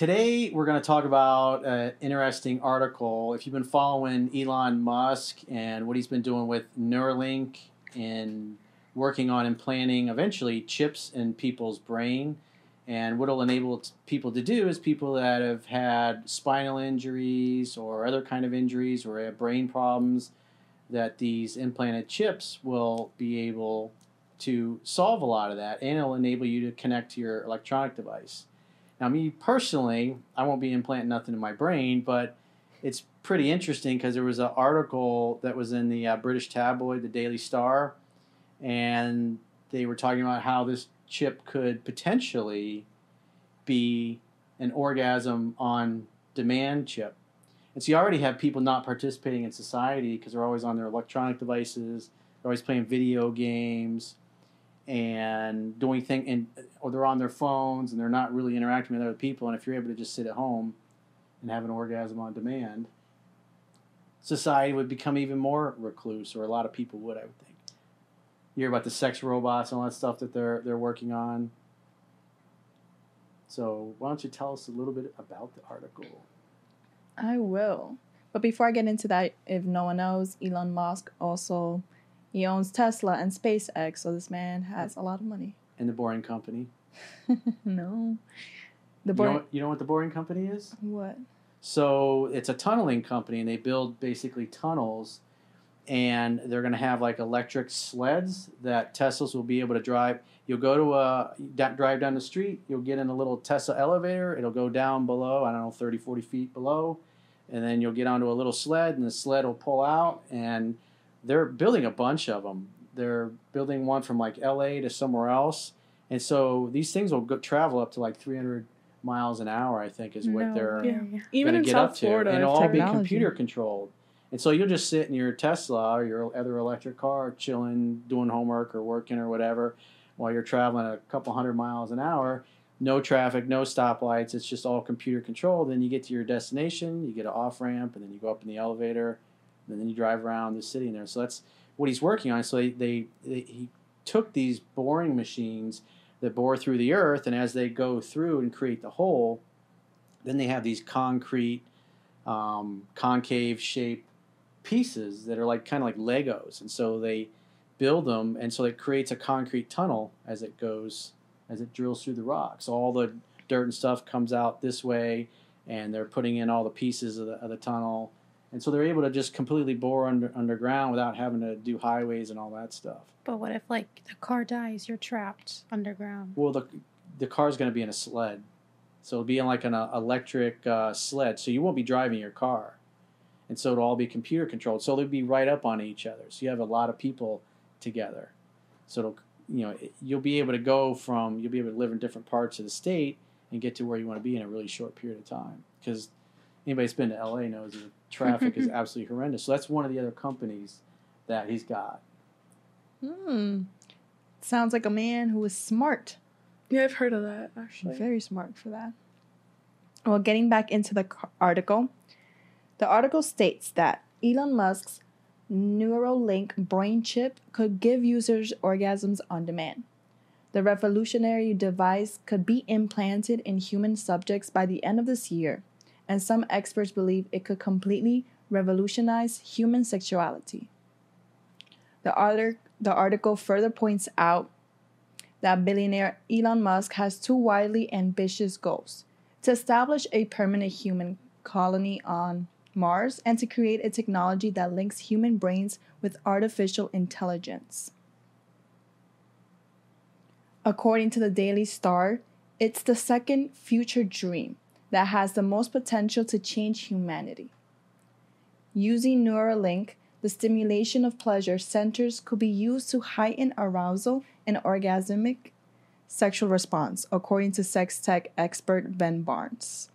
today we're going to talk about an interesting article. If you've been following Elon Musk and what he's been doing with Neuralink and working on implanting eventually chips in people's brain, and what it'll enable people to do is people that have had spinal injuries or other kind of injuries or have brain problems, that these implanted chips will be able to solve a lot of that, and it'll enable you to connect to your electronic device. Now, me personally, I won't be implanting nothing in my brain, but it's pretty interesting because there was an article that was in the uh, British tabloid, the Daily Star, and they were talking about how this chip could potentially be an orgasm on demand chip. And so you already have people not participating in society because they're always on their electronic devices, they're always playing video games, and doing things, and or they're on their phones and they're not really interacting with other people. And if you're able to just sit at home and have an orgasm on demand, society would become even more recluse, or a lot of people would, I would think. You hear about the sex robots and all that stuff that they're they're working on. So why don't you tell us a little bit about the article? I will. But before I get into that, if no one knows, Elon Musk also he owns Tesla and SpaceX, so this man has a lot of money. And the Boring Company. no. You The know, boring what, you know what the Boring Company is? what? So it's a tunneling company, and they build basically tunnels, and they're going to have like electric sleds that Teslas will be able to drive. You'll go to a drive down the street. You'll get in a little Tesla elevator. It'll go down below. I don't know, 30, 40 feet below, and then you'll get onto a little sled, and the sled will pull out. And they're building a bunch of them. They're building one from like L.A. to somewhere else, and so these things will go, travel up to like 300 miles an hour. I think is what No they're way. Yeah. Even gonna in get South up to, Florida, and it'll I've all be computer controlled. And so you'll just sit in your Tesla or your other electric car, chilling, doing homework or working or whatever, while you're traveling a couple hundred miles an hour. No traffic, no stoplights. It's just all computer controlled. Then you get to your destination, you get an off ramp, and then you go up in the elevator, and then you drive around the city in there. So that's what he's working on. So they, they, they he took these boring machines that bore through the earth, and as they go through and create the hole, then they have these concrete, um, concave shaped pieces that are like kind of like Legos, and so they build them, and so it creates a concrete tunnel as it goes, as it drills through the rocks. So all the dirt and stuff comes out this way, and they're putting in all the pieces of the, of the tunnel, and so they're able to just completely bore under underground without having to do highways and all that stuff. But what if like the car dies? You're trapped underground. Well, the the car's going to be in a sled, so it'll be in like an uh, electric uh, sled. So you won't be driving your car, and so it'll all be computer controlled. So they'll be right up on each other. So you have a lot of people together. So it'll you know it- you'll be able to go from you'll be able to live in different parts of the state and get to where you want to be in a really short period of time. Because anybody that's been to LA knows the traffic is absolutely horrendous. So that's one of the other companies that he's got. Hmm. Sounds like a man who is smart. Yeah, I've heard of that actually. Very smart for that. Well, getting back into the article, the article states that Elon Musk's Neuralink brain chip could give users orgasms on demand. The revolutionary device could be implanted in human subjects by the end of this year, and some experts believe it could completely revolutionize human sexuality. The, the article further points out that billionaire Elon Musk has two wildly ambitious goals to establish a permanent human colony on Mars and to create a technology that links human brains with artificial intelligence. According to the Daily Star, it's the second future dream that has the most potential to change humanity. Using Neuralink, the stimulation of pleasure centers could be used to heighten arousal and orgasmic sexual response, according to sex tech expert Ben Barnes.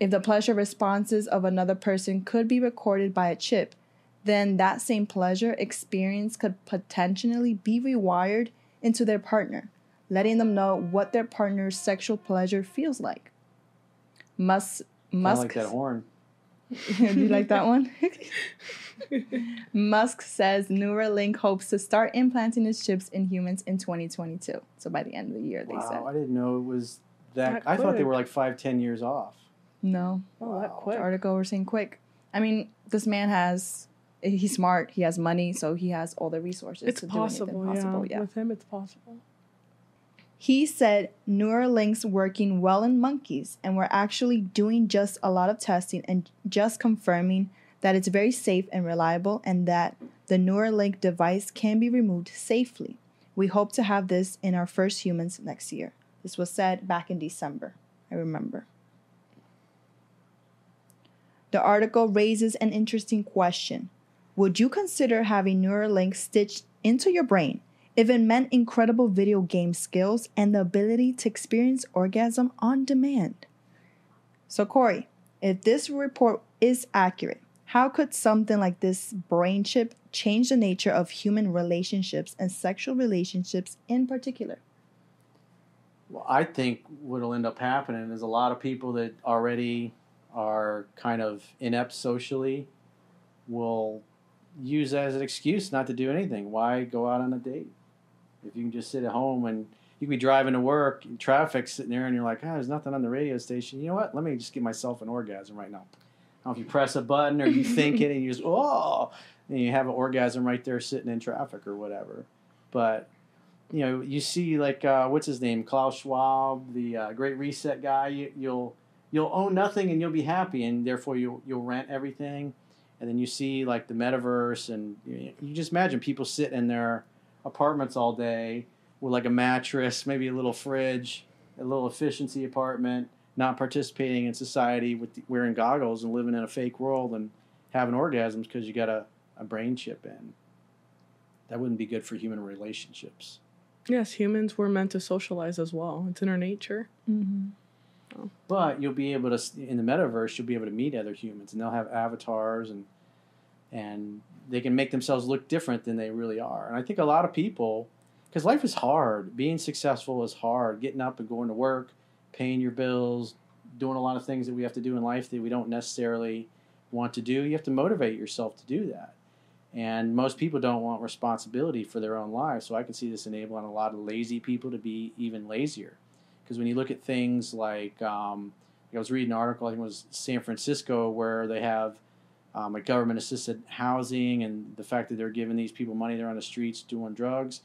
If the pleasure responses of another person could be recorded by a chip, then that same pleasure experience could potentially be rewired into their partner, letting them know what their partner's sexual pleasure feels like. Musk, Kind of Musk like that horn. Do you like that one? Musk says Neuralink hopes to start implanting its chips in humans in 2022. So by the end of the year, they Wow, said. I didn't know it was that. That I thought they were like five, ten years off. No. Oh, that Wow. quick. The article we're saying quick. I mean, this man has. He's smart. He has money, so he has all the resources. It's to possible, do anything possible. yeah. With him, it's possible. He said Neuralink's working well in monkeys, and we're actually doing just a lot of testing and just confirming that it's very safe and reliable, and that the Neuralink device can be removed safely. We hope to have this in our first humans next year. This was said back in December. I remember. The article raises an interesting question. Would you consider having Neuralink stitched into your brain if it meant incredible video game skills and the ability to experience orgasm on demand? So, Corey, if this report is accurate, how could something like this brain chip change the nature of human relationships and sexual relationships in particular? Well, I think what'll end up happening is a lot of people that already are kind of inept socially will use that as an excuse not to do anything. Why go out on a date? If you can just sit at home and you can be driving to work, traffic sitting there, and you're like, ah, there's nothing on the radio station. You know what? Let me just give myself an orgasm right now. I don't know if you press a button or you think it and you just, oh, and you have an orgasm right there sitting in traffic or whatever. But you know, you see like uh, what's his name, Klaus Schwab, the uh, Great Reset guy. You, you'll you'll own nothing and you'll be happy, and therefore you'll you'll rent everything. And then you see like the metaverse, and you, you just imagine people sit in their apartments all day with like a mattress, maybe a little fridge, a little efficiency apartment, not participating in society with the, wearing goggles and living in a fake world and having orgasms because you got a, a brain chip in. That wouldn't be good for human relationships. Yes, humans were meant to socialize as well. It's in our nature. Mm-hmm. But you'll be able to in the metaverse. You'll be able to meet other humans, and they'll have avatars, and and they can make themselves look different than they really are. And I think a lot of people, because life is hard. Being successful is hard. Getting up and going to work, paying your bills, doing a lot of things that we have to do in life that we don't necessarily want to do. You have to motivate yourself to do that. And most people don't want responsibility for their own lives. So I can see this enabling a lot of lazy people to be even lazier. Because when you look at things like, um, I was reading an article, I think it was San Francisco, where they have um, like government assisted housing and the fact that they're giving these people money, they're on the streets doing drugs.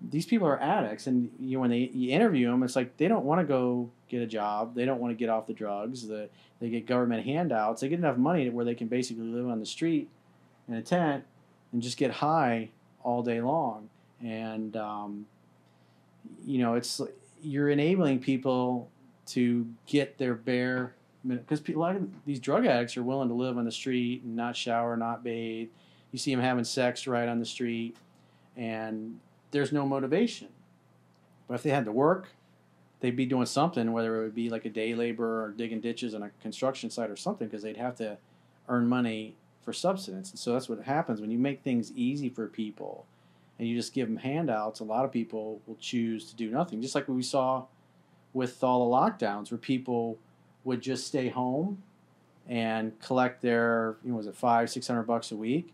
These people are addicts, and you know, when they you interview them, it's like they don't want to go get a job, they don't want to get off the drugs. The, they get government handouts, they get enough money where they can basically live on the street in a tent and just get high all day long. And um, you know, it's you're enabling people to get their bare because a lot of these drug addicts are willing to live on the street and not shower, not bathe. You see them having sex right on the street, and there's no motivation. But if they had to work, they'd be doing something, whether it would be like a day laborer or digging ditches on a construction site or something, because they'd have to earn money for subsistence. And so that's what happens when you make things easy for people and you just give them handouts. A lot of people will choose to do nothing, just like what we saw with all the lockdowns, where people would just stay home and collect their, you know, was it five, six hundred bucks a week,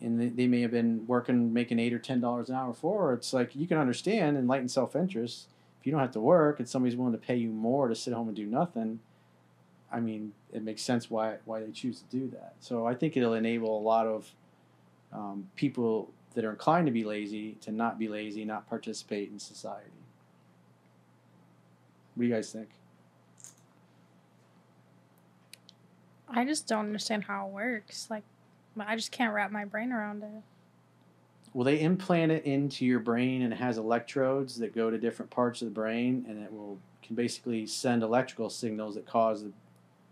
and they, may have been working, making eight or ten dollars an hour for. It's like you can understand enlightened self interest. If you don't have to work and somebody's willing to pay you more to sit home and do nothing, I mean, it makes sense why why they choose to do that. So I think it'll enable a lot of um, people that are inclined to be lazy to not be lazy, not participate in society. What do you guys think? I just don't understand how it works. Like, I just can't wrap my brain around it. Well, they implant it into your brain, and it has electrodes that go to different parts of the brain, and it will can basically send electrical signals that cause the,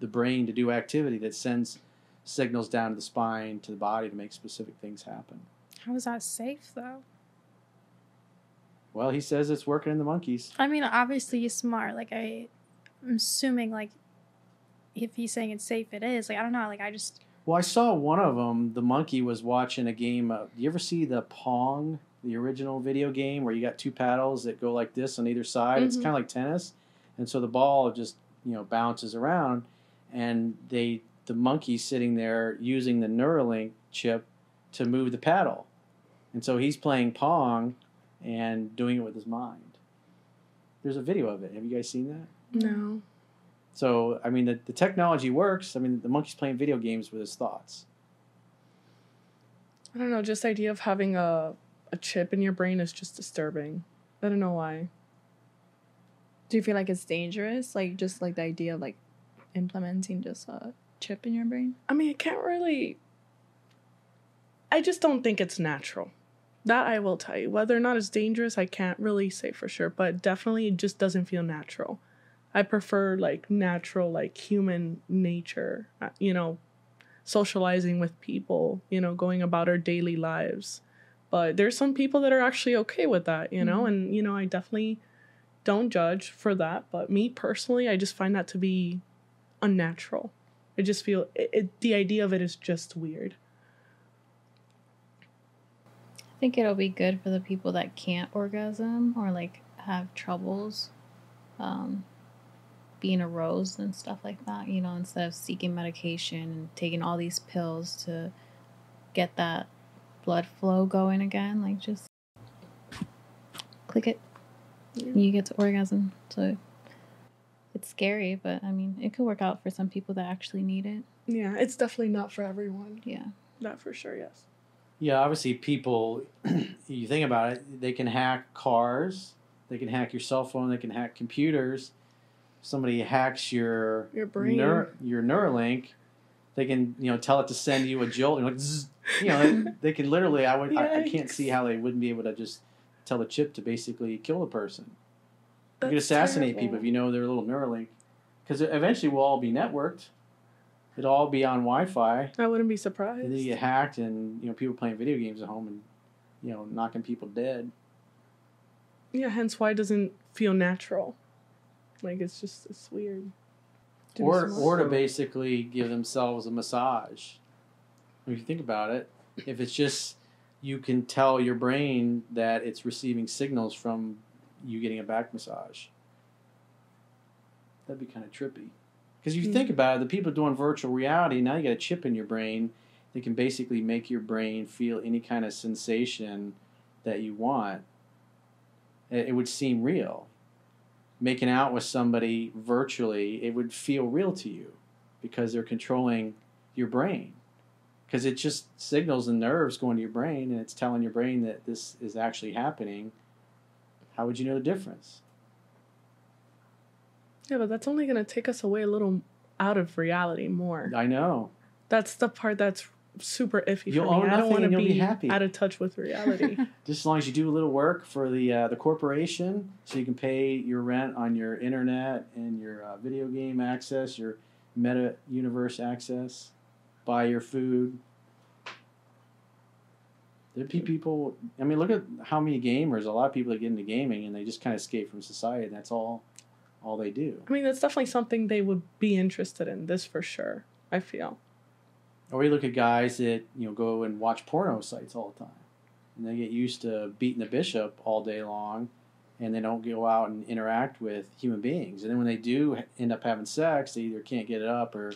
the brain to do activity that sends signals down to the spine to the body to make specific things happen. How is that safe, though? Well, he says it's working in the monkeys. I mean, obviously he's smart. Like, I, I'm assuming, like, if he's saying it's safe, it is. Like, I don't know. Like, I just, Well, I saw one of them. The monkey was watching a game. Of, do you ever see the Pong, the original video game, where you got two paddles that go like this on either side? It's Mhm. kind of like tennis, and so the ball just you know bounces around, and they the monkey's sitting there using the Neuralink chip to move the paddle, and so he's playing Pong and doing it with his mind. There's a video of it. Have you guys seen that? No. So I mean, the, the technology works. I mean, the monkey's playing video games with his thoughts. I don't know. Just the idea of having a a chip in your brain is just disturbing. I don't know why. Do you feel like it's dangerous? Like just like the idea of like implementing just a chip in your brain? I mean, I can't really. I just don't think it's natural. That I will tell you. Whether or not it's dangerous, I can't really say for sure, but definitely it just doesn't feel natural. I prefer like natural, like human nature, uh, you know, socializing with people, you know, going about our daily lives. But there's some people that are actually okay with that, you know, Mhm. and, you know, I definitely don't judge for that. But me personally, I just find that to be unnatural. I just feel it, it, the idea of it is just weird. I think it'll be good for the people that can't orgasm or like have troubles um, being aroused and stuff like that. You know, instead of seeking medication and taking all these pills to get that blood flow going again, like just click it, and you get to orgasm. So it's scary, but I mean, it could work out for some people that actually need it. Yeah, it's definitely not for everyone. Yeah. That for sure, yes. Yeah, obviously, people. you think about it, they can hack cars. They can hack your cell phone. They can hack computers. Somebody hacks your Your brain. Neur- your Neuralink. They can you know tell it to send you a jolt. And like, zzz, you know, they, they can literally. I would. I, I can't see how they wouldn't be able to just tell the chip to basically kill a person. you could assassinate terrible. people if you know their little Neuralink, because eventually we'll all be networked. It'll all be on Wi-Fi. I wouldn't be And surprised. then you get hacked, and you know people playing video games at home, and you know knocking people dead. Yeah, hence why it doesn't feel natural. Like it's just it's weird. To Or or to basically give themselves a massage. If you think about it, if it's just you can tell your brain that it's receiving signals from you getting a back massage. That'd be kind of trippy. Because if you Hmm. think about it, the people doing virtual reality now you got a chip in your brain that can basically make your brain feel any kind of sensation that you want. It would seem real. Making out with somebody virtually, it would feel real to you because they're controlling your brain. Because it just signals the nerves going to your brain and it's telling your brain that this is actually happening. How would you know the difference? Yeah, but that's only gonna take us away a little out of reality more. I know. That's the part that's super iffy You'll for me. own I don't nothing want to and you'll be, be happy. out of touch with reality. Just as long as you do a little work for the uh, the corporation, so you can pay your rent on your internet and your uh, video game access, your meta universe access, buy your food. There'd be people. I mean, look at how many gamers. A lot of people that get into gaming and they just kind of escape from society. And that's all, all they do. I mean, that's definitely something they would be interested in. This for sure. I feel. Or we look at guys that you know go and watch porno sites all the time, and they get used to beating the bishop all day long, and they don't go out and interact with human beings. And then when they do end up having sex, they either can't get it up or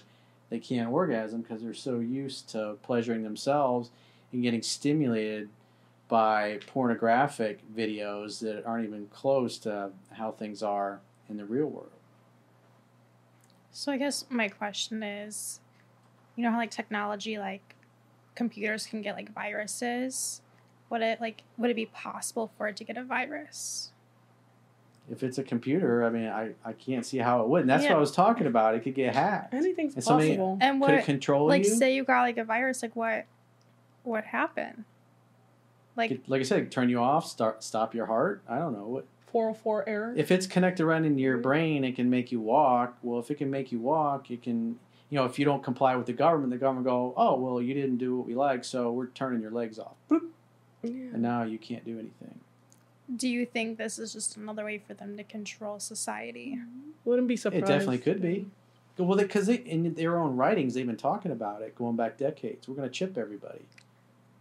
they can't orgasm because they're so used to pleasuring themselves and getting stimulated by pornographic videos that aren't even close to how things are in the real world. So I guess my question is, you know how like technology, like computers can get like viruses. Would it like would it be possible for it to get a virus? If it's a computer, I mean, I, I can't see how it would. And that's Yeah. what I was talking about. It could get hacked. Anything's And somebody- possible. And Could it what control like you? say you got like a virus, like what what happened? Like Could- like I said, turn you off, start stop your heart. I don't know what 404 error. if it's connected right into your brain. It can make you walk. Well, if it can make you walk, it can. You know, if you don't comply with the government, the government go, oh well, you didn't do what we like, so we're turning your legs off, Boop. yeah. and now you can't do anything. do you think this is just another way for them to control society? Mm-hmm. Wouldn't be surprised. It definitely could be. Well, because they, in their own writings, they've been talking about it going back decades. We're going to chip everybody.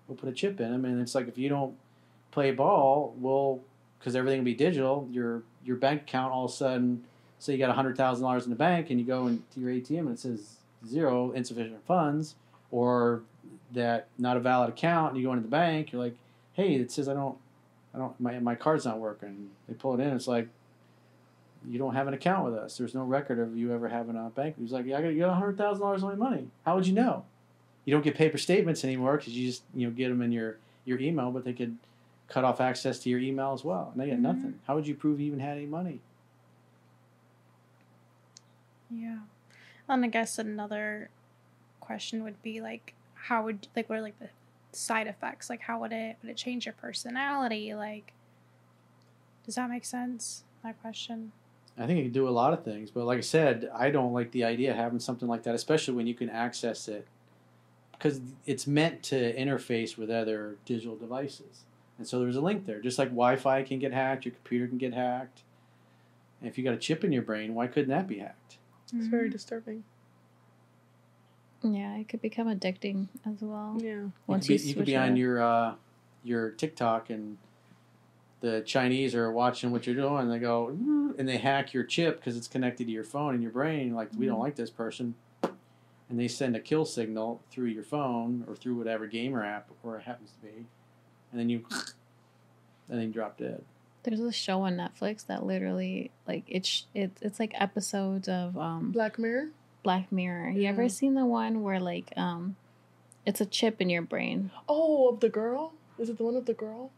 We'll put a chip in them, and it's like if you don't play ball, well, because everything will be digital, your your bank account all of a sudden, say you got hundred thousand dollars in the bank, and you go into your ATM and it says zero, insufficient funds, or that not a valid account, and you go into the bank, you're like, hey, it says I don't, I don't, my my card's not working. They pull it in, it's like, you don't have an account with us. There's no record of you ever having a bank. He's like, yeah, I got, you got hundred thousand dollars of my money. How would you know? You don't get paper statements anymore because you just you know get them in your your email, but they could cut off access to your email as well, and they get Mhm. nothing. How would you prove you even had any money? Yeah. And I guess another question would be like, how would like what are like the side effects? Like, how would it would it change your personality? Like, does that make sense? My question. I think it can do a lot of things, but like I said, I don't like the idea of having something like that, especially when you can access it because it's meant to interface with other digital devices. And so there's a link there. Just like Wi Fi can get hacked, your computer can get hacked. And if you got a chip in your brain, why couldn't that be hacked? It's very disturbing. Yeah, it could become addicting as well. Yeah. Once you you, could be, you could be on your uh, your TikTok and the Chinese are watching what you're doing. And they go "Mm," and they hack your chip because it's connected to your phone and your brain. Like we don't Mm-hmm. like this person, and they send a kill signal through your phone or through whatever gamer app or it happens to be, and then you and then you drop dead. There's a show on Netflix that literally like it's it, it's like episodes of um Black Mirror. Black Mirror. You ever seen the one where like um it's a chip in your brain? Oh, of the girl. Is it the one of the girl?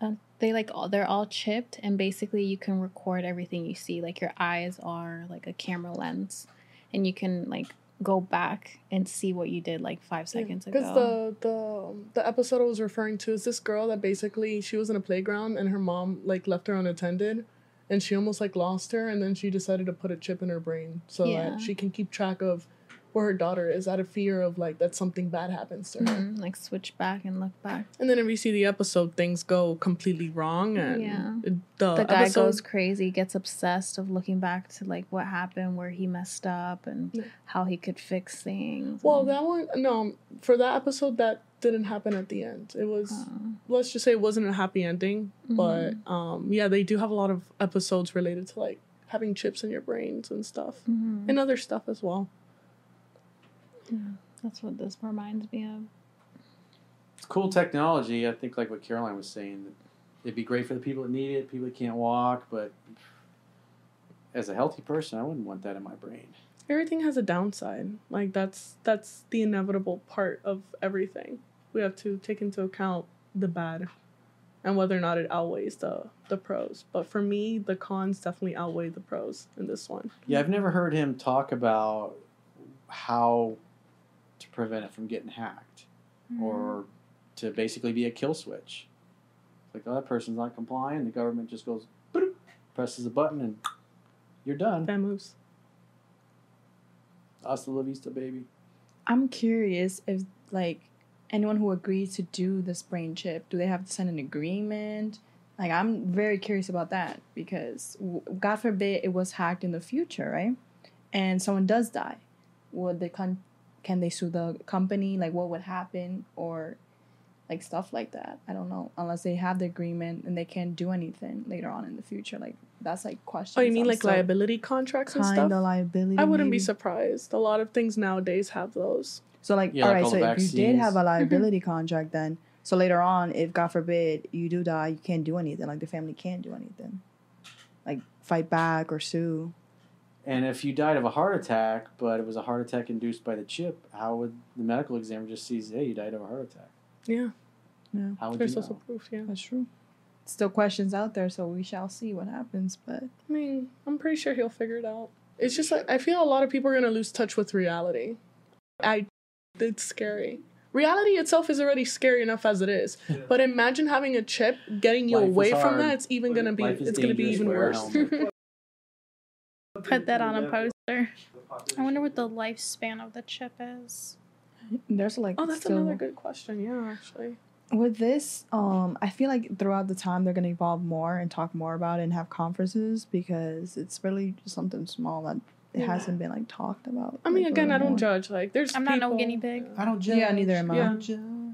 Uh, they like all they're all chipped and basically you can record everything you see. Like your eyes are like a camera lens and you can like go back and see what you did like 5 seconds ago. Because the the um, the episode I was referring to is this girl that basically she was in a playground and her mom like left her unattended, and she almost like lost her, and then she decided to put a chip in her brain so Yeah. that she can keep track of where her daughter is out of fear of like that something bad happens to her. Mhm, like switch back and look back. And then if you see the episode, things go completely wrong, and Yeah. the, the guy episode, goes crazy, gets obsessed of looking back to like what happened, where he messed up, and Yeah. how he could fix things. Well, and- that one no, for that episode that didn't happen at the end. It was uh, let's just say it wasn't a happy ending, but Mm-hmm. um yeah, they do have a lot of episodes related to like having chips in your brains and stuff. mhm. And other stuff as well. That's what this reminds me of. It's cool technology. I think like what Caroline was saying, that it'd be great for the people that need it, people that can't walk, but as a healthy person, I wouldn't want that in my brain. Everything has a downside. Like that's that's the inevitable part of everything. We have to take into account the bad and whether or not it outweighs the the pros. But for me, the cons definitely outweigh the pros in this one. Yeah, I've never heard him talk about how to prevent it from getting hacked hmm. or to basically be a kill switch. It's like, oh, that person's not complying. The government just goes, boop, presses a button, and you're done. Bad moves. Hasta la vista, baby. I'm curious if like anyone who agrees to do this brain chip, do they have to sign an agreement? Like I'm very curious about that because God forbid it was hacked in the future, right? And someone does die. Would the con- can they sue the company? Like what would happen or like stuff like that? I don't know. Unless they have the agreement and they can't do anything later on in the future. Like that's like questions. Oh, you mean I'm like still liability contracts and Kind stuff? of liability. I wouldn't be surprised. A lot of things nowadays have those. So like, Yeah, all like right. all So the if you did have a vaccines. liability contract, then so later on, if God forbid you do die, you can't do anything. Like the family can't do anything, like fight back or sue. And if you died of a heart attack, but it was a heart attack induced by the chip, how would the medical examiner just see, hey, you died of a heart attack? Yeah, How would there's you also proof. Yeah, That's true. Still questions out there, so we shall see what happens. But I mean, I'm pretty sure he'll figure it out. It's just like I feel a lot of people are gonna lose touch with reality. I, it's scary. Reality itself is already scary enough as it is. But imagine having a chip getting you Life away from hard. that. It's even gonna be. It's gonna be even worse. helmet. Put that on a poster. I wonder what the lifespan of the chip is. there's like oh, that's still- another good question. Yeah, actually. with this. Um, I feel like throughout the time they're gonna evolve more and talk more about it and have conferences because it's really just something small that it Yeah. hasn't been like talked about. I mean, like, again, I don't more. judge. Like, there's. I'm not no guinea pig. I don't judge. Yeah, neither am I. Yeah.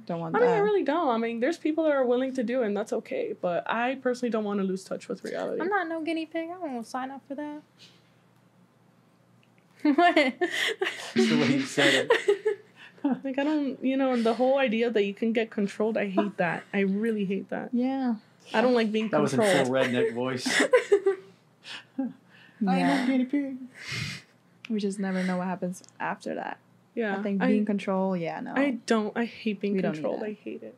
Don't want I mean, that. I really don't. I mean, there's people that are willing to do it, and that's okay. But I personally don't want to lose touch with reality. I'm not no guinea pig. I won't sign up for that. what? That's the way you said it. like I don't, you know, and the whole idea that you can get controlled, I hate that. I really hate that. yeah. I don't like being That was in full redneck voice. I Yeah. know guinea pig. We just never know what happens after that. Yeah. I think I, being control, yeah, no. I don't. I hate being We controlled. I hate it.